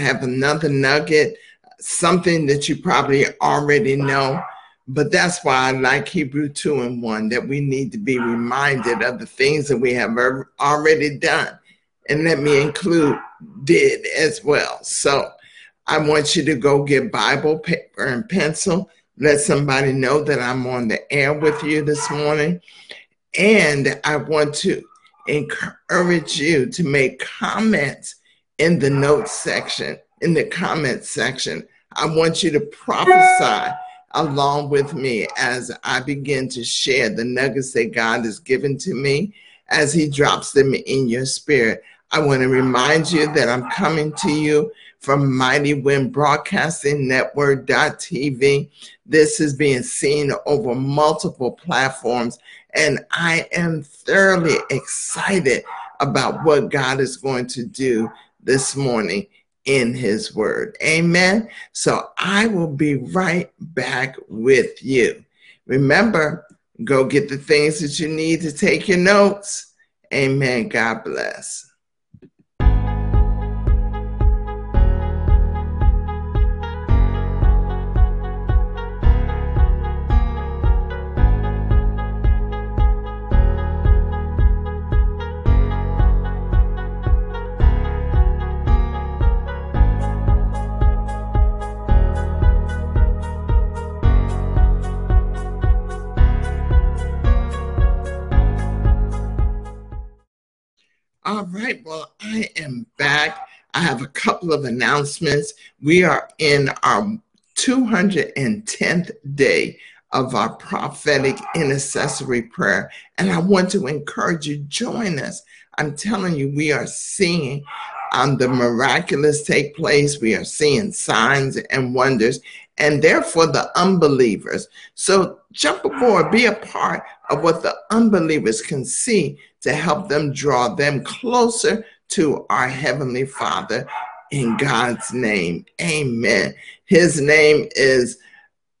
have another nugget, something that you probably already know. But that's why I like Hebrew 2 and 1, that we need to be reminded of the things that we have already done. And let me include did as well. So I want you to go get Bible, paper, and pencil. Let somebody know that I'm on the air with you this morning. And I want to encourage you to make comments in the notes section, in the comments section. I want you to prophesy along with me as I begin to share the nuggets that God has given to me as He drops them in your spirit. I want to remind you that I'm coming to you from Mighty Wind Broadcasting Network.tv. This is being seen over multiple platforms, and I am thoroughly excited about what God is going to do this morning in His Word. Amen. So I will be right back with you. Remember, go get the things that you need to take your notes. Amen. God bless. Right. Well, I am back. I have a couple of announcements. We are in our 210th day of our prophetic intercessory prayer. And I want to encourage you, join us. I'm telling you, we are seeing um, the miraculous take place. We are seeing signs and wonders, and therefore the unbelievers. So jump aboard, be a part of what the unbelievers can see to help them draw them closer to our Heavenly Father in God's name. Amen. His name is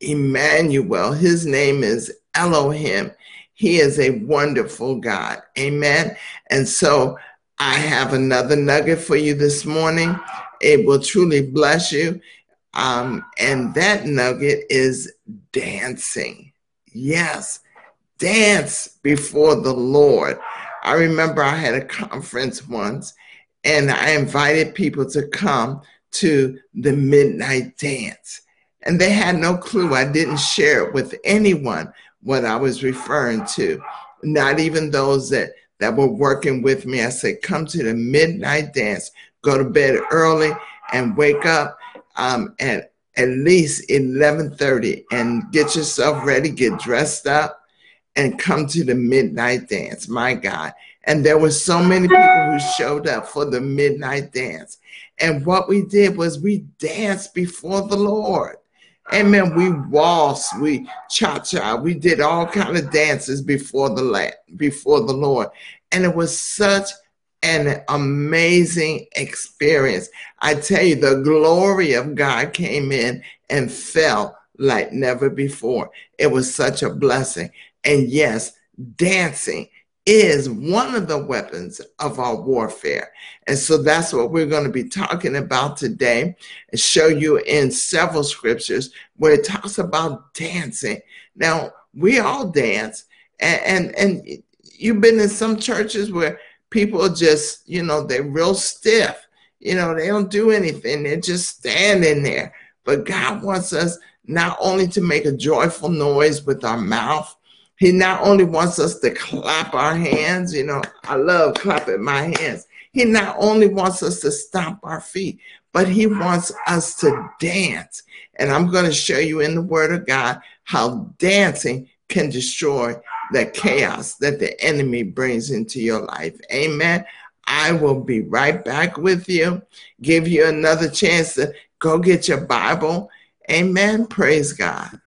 Emmanuel, His name is Elohim. He is a wonderful God. Amen. And so I have another nugget for you this morning. It will truly bless you. Um, and that nugget is dancing. Yes, dance before the Lord. I remember I had a conference once and I invited people to come to the midnight dance. And they had no clue. I didn't share it with anyone what I was referring to, not even those that, that were working with me. I said, come to the midnight dance, go to bed early and wake up um, at at least 11.30 and get yourself ready, get dressed up, and come to the midnight dance. My God. And there were so many people who showed up for the midnight dance. And what we did was we danced before the Lord. Amen. We waltzed, we cha-cha, we did all kind of dances before the before the Lord. And it was such an amazing experience. I tell you, the glory of God came in and fell like never before. It was such a blessing. And yes, dancing is one of the weapons of our warfare. And so that's what we're going to be talking about today and show you in several scriptures where it talks about dancing. Now, we all dance, and, and, and you've been in some churches where people just, you know, they're real stiff. You know, they don't do anything, they're just standing there. But God wants us not only to make a joyful noise with our mouth, he not only wants us to clap our hands, you know, I love clapping my hands. He not only wants us to stomp our feet, but he wants us to dance. And I'm going to show you in the Word of God how dancing can destroy the chaos that the enemy brings into your life. Amen. I will be right back with you, give you another chance to go get your Bible. Amen. Praise God.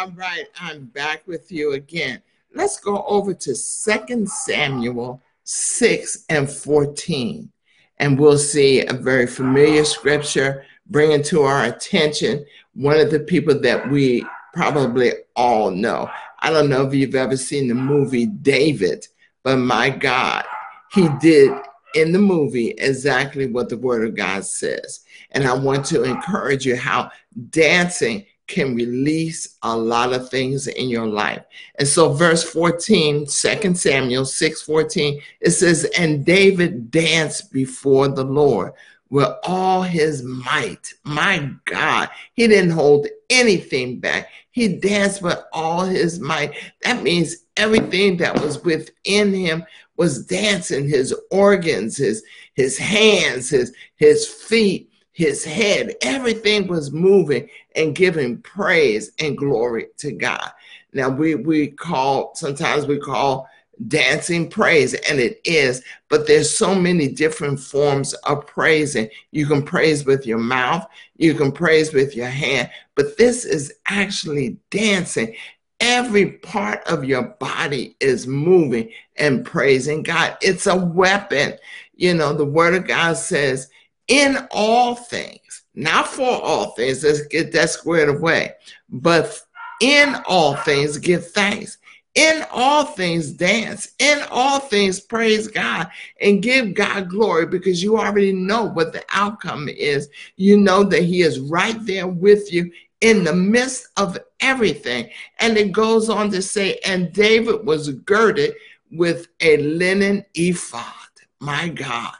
I'm back with you again. Let's go over to Second Samuel 6 and 14, and we'll see a very familiar scripture bringing to our attention one of the people that we probably all know. I don't know if you've ever seen the movie David, but my God, he did in the movie exactly what the Word of God says. And I want to encourage you how dancing can release a lot of things in your life. And so verse 14, 2 Samuel 6 14, it says, And David danced before the Lord with all his might. My God, he didn't hold anything back. He danced with all his might. That means everything that was within him was dancing his organs, his, his hands, his, his feet, his head. Everything was moving and giving praise and glory to God. Now we we call sometimes we call dancing praise and it is but there's so many different forms of praising you can praise with your mouth you can praise with your hand but this is actually dancing every part of your body is moving and praising god it's a weapon you know the word of god says in all things not for all things let's get that squared away but in all things give thanks. In all things dance. In all things praise god and give god glory because you already know what the outcome is. You know that he is right there with you in the midst of everything. And it goes on to say and david was girded with a linen ephod. My god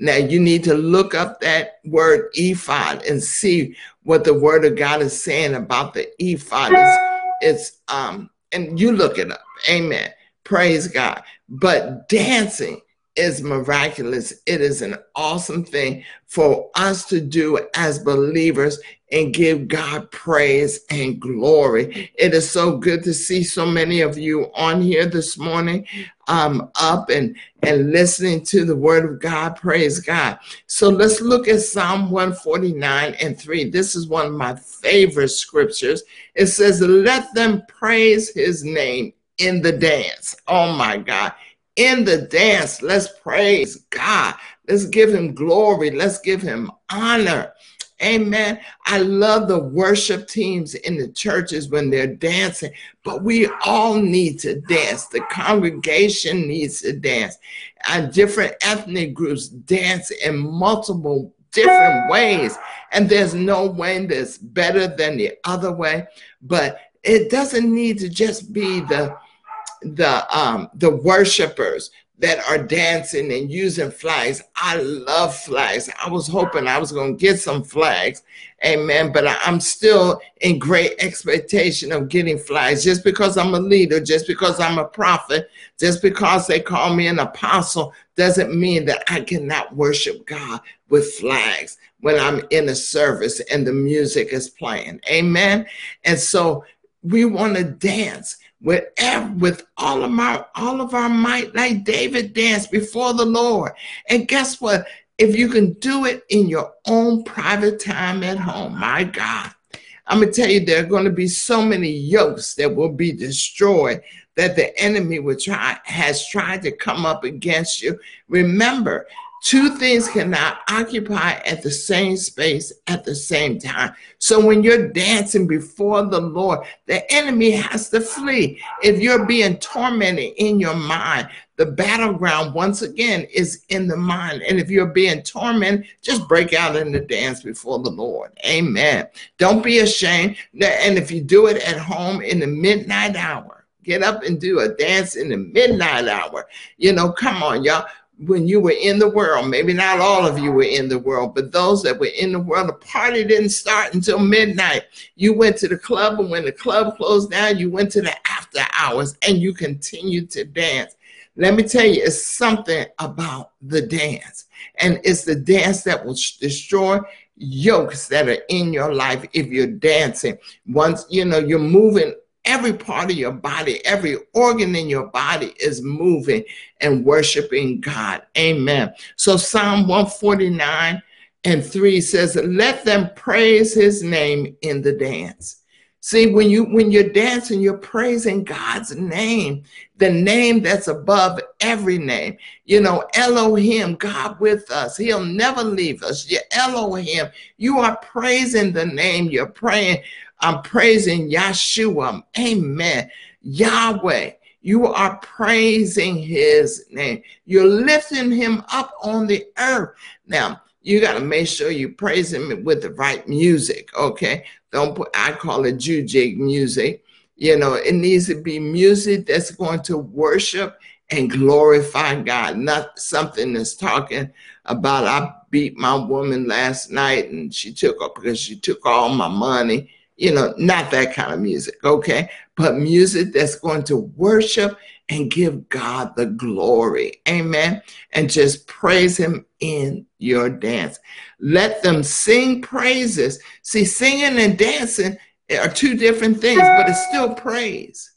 now you need to look up that word ephod and see what the word of god is saying about the ephod it's, it's um and you look it up. Amen. Praise God. But dancing is miraculous. It is an awesome thing for us to do as believers and give God praise and glory. It is so good to see so many of you on here this morning, um, up and, and listening to the word of God. Praise God. So let's look at Psalm 149 and 3. This is one of my favorite scriptures. It says, Let them praise his name in the dance. Oh my God in the dance. Let's praise God. Let's give him glory. Let's give him honor. Amen. I love the worship teams in the churches when they're dancing, but we all need to dance. The congregation needs to dance. And different ethnic groups dance in multiple different ways. And there's no way that's better than the other way, but it doesn't need to just be the the um the worshipers that are dancing and using flags. I love flags. I was hoping I was going to get some flags. Amen. But I'm still in great expectation of getting flags just because I'm a leader, just because I'm a prophet, just because they call me an apostle doesn't mean that I cannot worship God with flags when I'm in a service and the music is playing. Amen. And so we want to dance with with all of my all of our might, like David danced before the Lord. And guess what? If you can do it in your own private time at home, my God, I'm gonna tell you there are to be so many yokes that will be destroyed that the enemy will try has tried to come up against you. Remember, Two things cannot occupy at the same space at the same time. So when you're dancing before the Lord, the enemy has to flee. If you're being tormented in your mind, the battleground once again is in the mind. And if you're being tormented, just break out in the dance before the Lord. Amen. Don't be ashamed. And if you do it at home in the midnight hour, get up and do a dance in the midnight hour. You know, come on, y'all when you were in the world, maybe not all of you were in the world, but those that were in the world, the party didn't start until midnight. You went to the club, and when the club closed down, you went to the after hours and you continued to dance. Let me tell you, it's something about the dance, and it's the dance that will destroy yokes that are in your life if you're dancing. Once you know you're moving every part of your body, every organ in your body is moving and worshiping God. Amen. So Psalm 149 and 3 says, Let them praise his name in the dance. See, when you when you're dancing, you're praising God's name, the name that's above every name. You know, Elohim, God with us. He'll never leave us. You're Elohim. You are praising the name. You're praying. I'm praising Yeshua. Amen. Yahweh. You are praising his name. You're lifting him up on the earth. Now, you got to make sure you praise him with the right music, okay? Don't put, I call it jig music. You know, it needs to be music that's going to worship and glorify God, not something that's talking about I beat my woman last night and she took up because she took all my money. You know, not that kind of music, okay? But music that's going to worship and give God the glory. Amen. And just praise Him in your dance. Let them sing praises. See, singing and dancing are two different things, but it's still praise.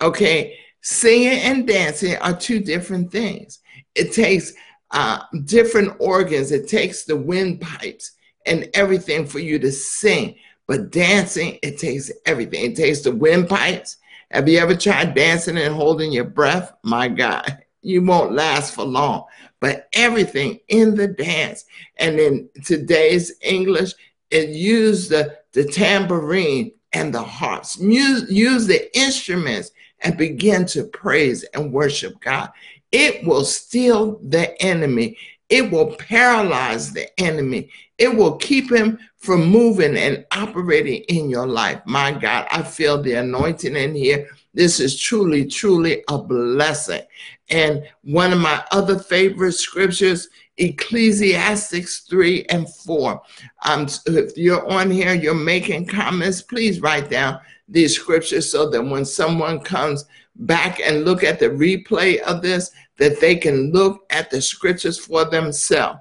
Okay. Singing and dancing are two different things. It takes uh, different organs, it takes the windpipes and everything for you to sing. But dancing, it takes everything. It takes the windpipes, have you ever tried dancing and holding your breath? My God, you won't last for long. But everything in the dance, and in today's English, it used the, the tambourine and the harps. Use, use the instruments and begin to praise and worship God. It will steal the enemy. It will paralyze the enemy. It will keep him from moving and operating in your life. My God, I feel the anointing in here. This is truly, truly a blessing. And one of my other favorite scriptures, Ecclesiastics 3 and 4. Um, if you're on here, you're making comments, please write down these scriptures so that when someone comes back and look at the replay of this, that they can look at the scriptures for themselves.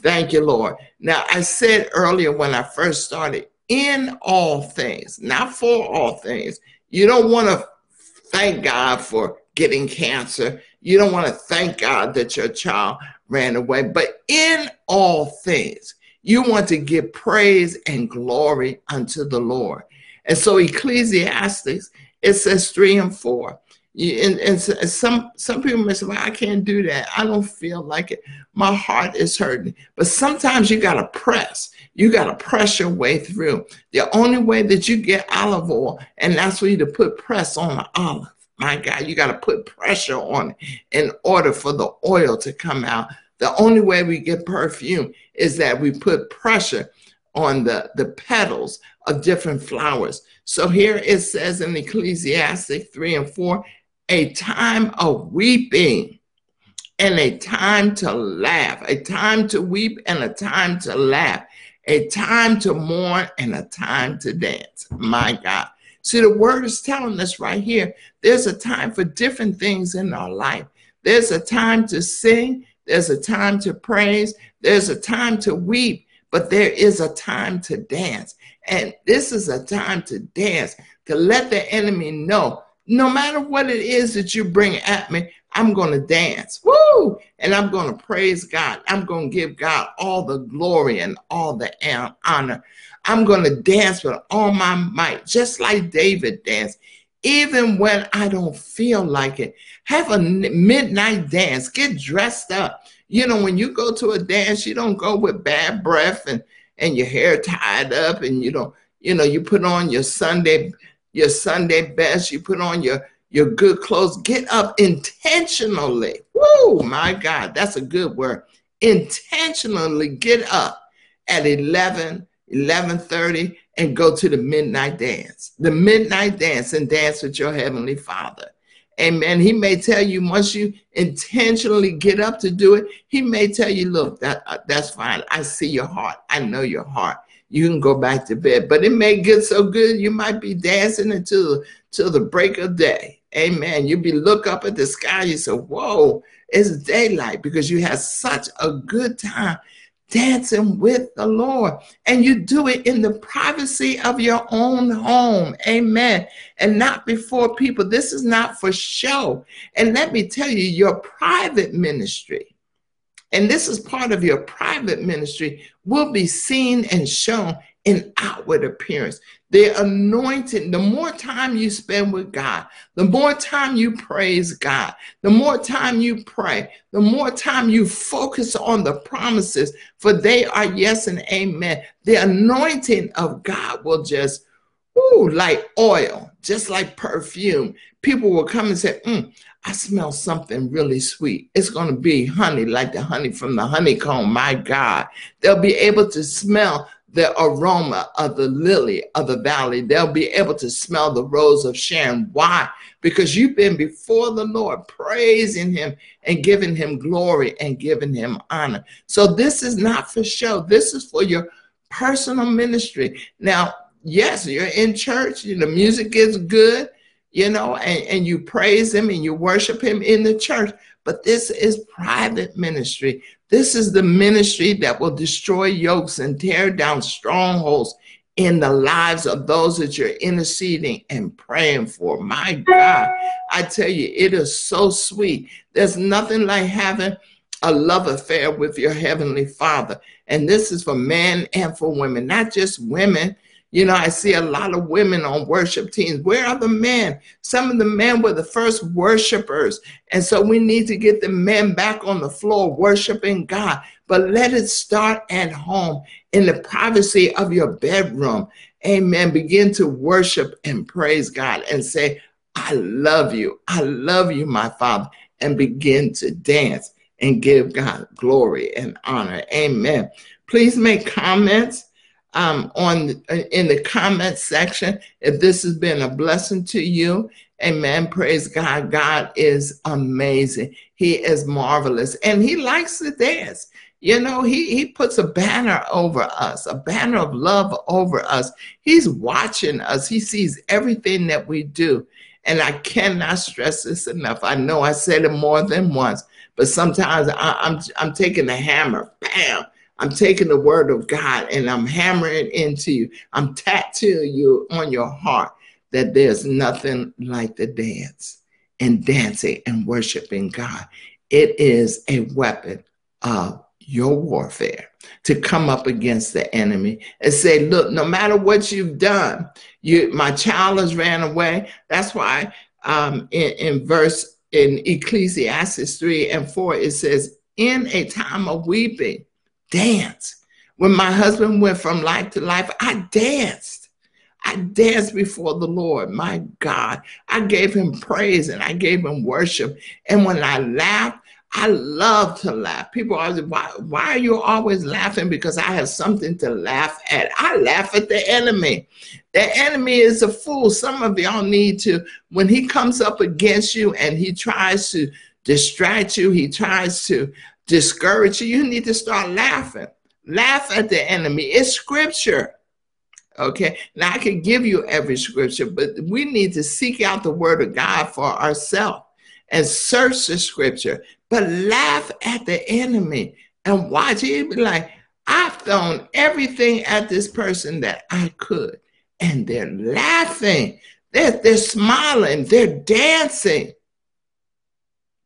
Thank you, Lord. Now, I said earlier when I first started, in all things, not for all things. You don't want to thank God for getting cancer. You don't want to thank God that your child ran away. But in all things, you want to give praise and glory unto the Lord. And so Ecclesiastes, it says three and four and, and some some people may say, well, I can't do that. I don't feel like it. My heart is hurting. But sometimes you gotta press. You gotta press your way through. The only way that you get olive oil, and that's for you to put press on the olive. My God, you gotta put pressure on it in order for the oil to come out. The only way we get perfume is that we put pressure on the, the petals of different flowers. So here it says in Ecclesiastic 3 and 4 a time of weeping and a time to laugh, a time to weep and a time to laugh, a time to mourn and a time to dance. My God. See, the word is telling us right here there's a time for different things in our life. There's a time to sing, there's a time to praise, there's a time to weep, but there is a time to dance. And this is a time to dance, to let the enemy know no matter what it is that you bring at me, I'm going to dance. Woo! And I'm going to praise God. I'm going to give God all the glory and all the honor. I'm going to dance with all my might, just like David danced. Even when I don't feel like it, have a midnight dance, get dressed up. You know, when you go to a dance, you don't go with bad breath and, and your hair tied up and you don't, you know, you put on your Sunday your Sunday best, you put on your your good clothes, get up intentionally. Woo, my God, that's a good word. Intentionally get up at 11, 11:30 and go to the midnight dance. The midnight dance and dance with your heavenly Father. Amen. He may tell you once you intentionally get up to do it, he may tell you, look, that uh, that's fine. I see your heart. I know your heart you can go back to bed. But it may get so good you might be dancing until till the break of day. Amen. You'll be look up at the sky. You say, "Whoa, it's daylight," because you had such a good time dancing with the Lord. And you do it in the privacy of your own home. Amen. And not before people. This is not for show. And let me tell you, your private ministry and this is part of your private ministry, will be seen and shown in outward appearance. The anointing, the more time you spend with God, the more time you praise God, the more time you pray, the more time you focus on the promises, for they are yes and amen. The anointing of God will just, ooh, like oil, just like perfume. People will come and say, mm, I smell something really sweet. It's going to be honey, like the honey from the honeycomb. My God. They'll be able to smell the aroma of the lily of the valley. They'll be able to smell the rose of Sharon. Why? Because you've been before the Lord, praising Him and giving Him glory and giving Him honor. So this is not for show. This is for your personal ministry. Now, yes, you're in church. The music is good, you know, and, and you praise Him and you worship Him in the church. But this is private ministry. This is the ministry that will destroy yokes and tear down strongholds in the lives of those that you're interceding and praying for. My God, I tell you, it is so sweet. There's nothing like having a love affair with your heavenly father. And this is for men and for women, not just women you know, I see a lot of women on worship teams. Where are the men? Some of the men were the first worshipers. And so we need to get the men back on the floor worshiping God. But let it start at home in the privacy of your bedroom. Amen. Begin to worship and praise God and say, I love you. I love you, my Father. And begin to dance and give God glory and honor. Amen. Please make comments um, on in the comment section if this has been a blessing to you. Amen. Praise God. God is amazing. He is marvelous and he likes to dance. You know, he, he puts a banner over us, a banner of love over us. He's watching us. He sees everything that we do. And I cannot stress this enough. I know I said it more than once, but sometimes I, I'm, I'm taking the hammer, bam, I'm taking the word of God and I'm hammering into you. I'm tattooing you on your heart that there's nothing like the dance and dancing and worshiping God. It is a weapon of your warfare to come up against the enemy and say, look, no matter what you've done, you my child has ran away. That's why um, in, in verse in Ecclesiastes 3 and 4, it says, in a time of weeping, dance. When my husband went from life to life, I danced. I danced before the Lord. My God, I gave him praise and I gave him worship. And when I laughed, I love to laugh. People always, why, why are you always laughing? Because I have something to laugh at. I laugh at the enemy. The enemy is a fool. Some of y'all need to, when he comes up against you and he tries to distract you, he tries to discourage you, you need to start laughing. Laugh at the enemy. It's scripture. Okay. Now I can give you every scripture, but we need to seek out the word of God for ourselves and search the scripture. But laugh at the enemy and watch it. Be like, I've thrown everything at this person that I could. And they're laughing. They're, they're smiling. They're dancing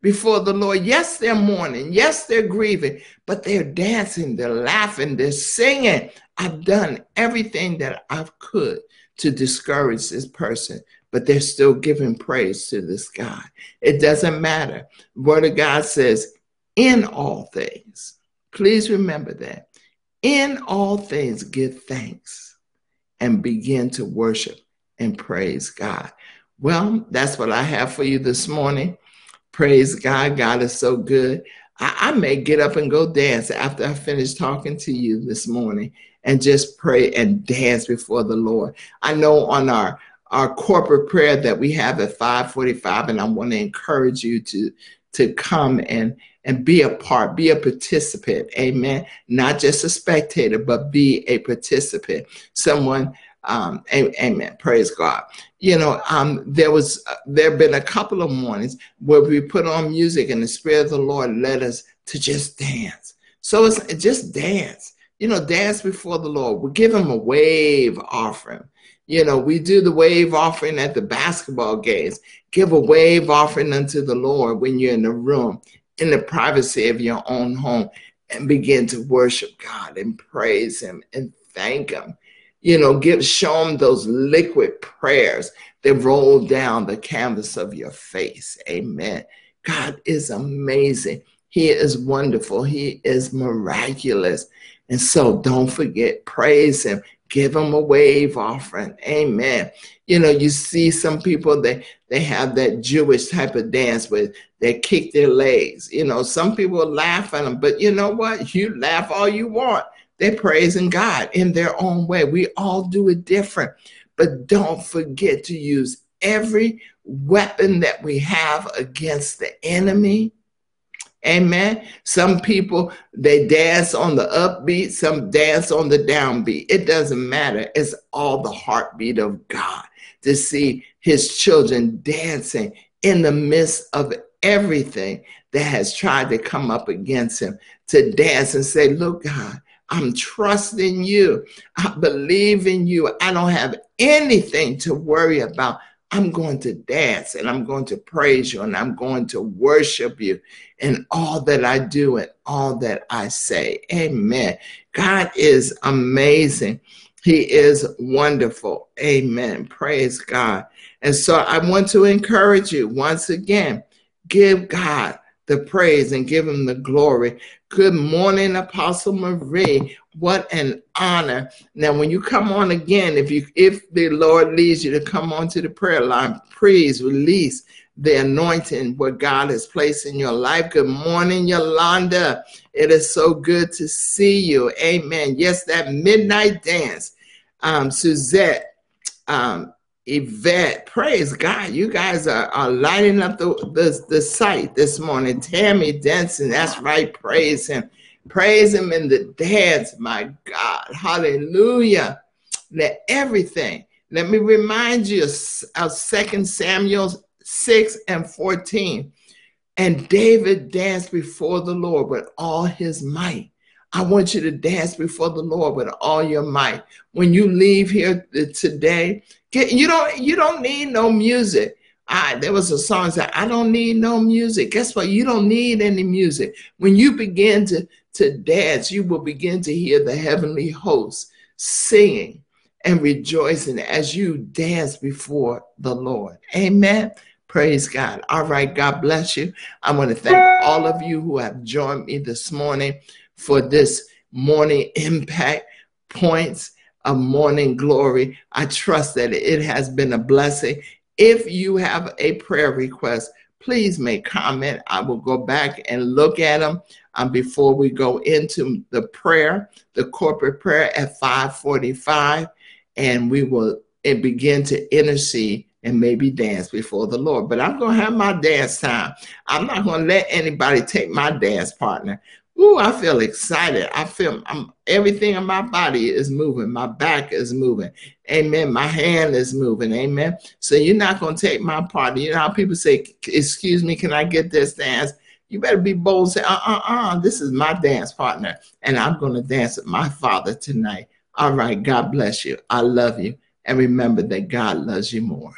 before the Lord. Yes, they're mourning. Yes, they're grieving, but they're dancing, they're laughing, they're singing. I've done everything that I could to discourage this person, but they're still giving praise to this God. It doesn't matter. Word of God says, in all things, please remember that. In all things, give thanks and begin to worship and praise God. Well, that's what I have for you this morning. Praise God. God is so good. I, I, may get up and go dance after I finish talking to you this morning and just pray and dance before the Lord. I know on our our corporate prayer that we have at 545 and I want to encourage you to to come and and be a part, be a participant. Amen. Not just a spectator, but be a participant. Someone um, amen. Praise God. You know, um, there was uh, there been a couple of mornings where we put on music and the Spirit of the Lord led us to just dance. So it's just dance. You know, dance before the Lord. We give Him a wave offering. You know, we do the wave offering at the basketball games. Give a wave offering unto the Lord when you're in the room, in the privacy of your own home, and begin to worship God and praise Him and thank Him You know, give show them those liquid prayers that roll down the canvas of your face. Amen. God is amazing. He is wonderful. He is miraculous. And so don't forget, praise him. Give him a wave offering. Amen. You know, you see some people they they have that Jewish type of dance where they kick their legs. You know, some people laugh at them, but you know what? You laugh all you want. They're praising God in their own way. We all do it different. But don't forget to use every weapon that we have against the enemy Amen. Some people they dance on the upbeat, some dance on the downbeat. It doesn't matter. It's all the heartbeat of God to see his children dancing in the midst of everything that has tried to come up against him to dance and say, Look, God, I'm trusting you. I believe in you. I don't have anything to worry about. I'm going to dance and I'm going to praise you and I'm going to worship you in all that I do and all that I say. Amen. God is amazing. He is wonderful. Amen. Praise God. And so I want to encourage you once again give God the praise and give him the glory. Good morning, Apostle Marie. What an honor. Now, when you come on again, if you if the Lord leads you to come on to the prayer line, please release the anointing what God has placed in your life. Good morning, Yolanda. It is so good to see you. Amen. Yes, that midnight dance. Um, Suzette, um, Yvette, praise God. You guys are, are lighting up the, the, the site this morning. Tammy dancing, that's right. Praise him. Praise him in the dance, my God. Hallelujah. Let everything. Let me remind you of, Second Samuel 6 and 14. And David danced before the Lord with all his might. I want you to dance before the Lord with all your might. When you leave here today, get, you don't you don't need no music. I, there was a song that I don't need no music. Guess what? You don't need any music. When you begin to, to dance, you will begin to hear the heavenly hosts singing and rejoicing as you dance before the Lord. Amen. Praise God. All right. God bless you. I want to thank all of you who have joined me this morning for this morning impact points of morning glory. I trust that it has been a blessing. If you have a prayer request, please make comment. I will go back and look at them um, before we go into the prayer, the corporate prayer at 545, and we will begin to intercede and maybe dance before the Lord. But I'm going to have my dance time. I'm not going to let anybody take my dance partner. Ooh, I feel excited. I feel I'm, everything in my body is moving. My back is moving. Amen. My hand is moving. Amen. So you're not going to take my part. You know how people say, Excuse me, can I get this dance? You better be bold and say, Uh uh uh, this is my dance partner. And I'm going to dance with my father tonight. All right. God bless you. I love you. And remember that God loves you more.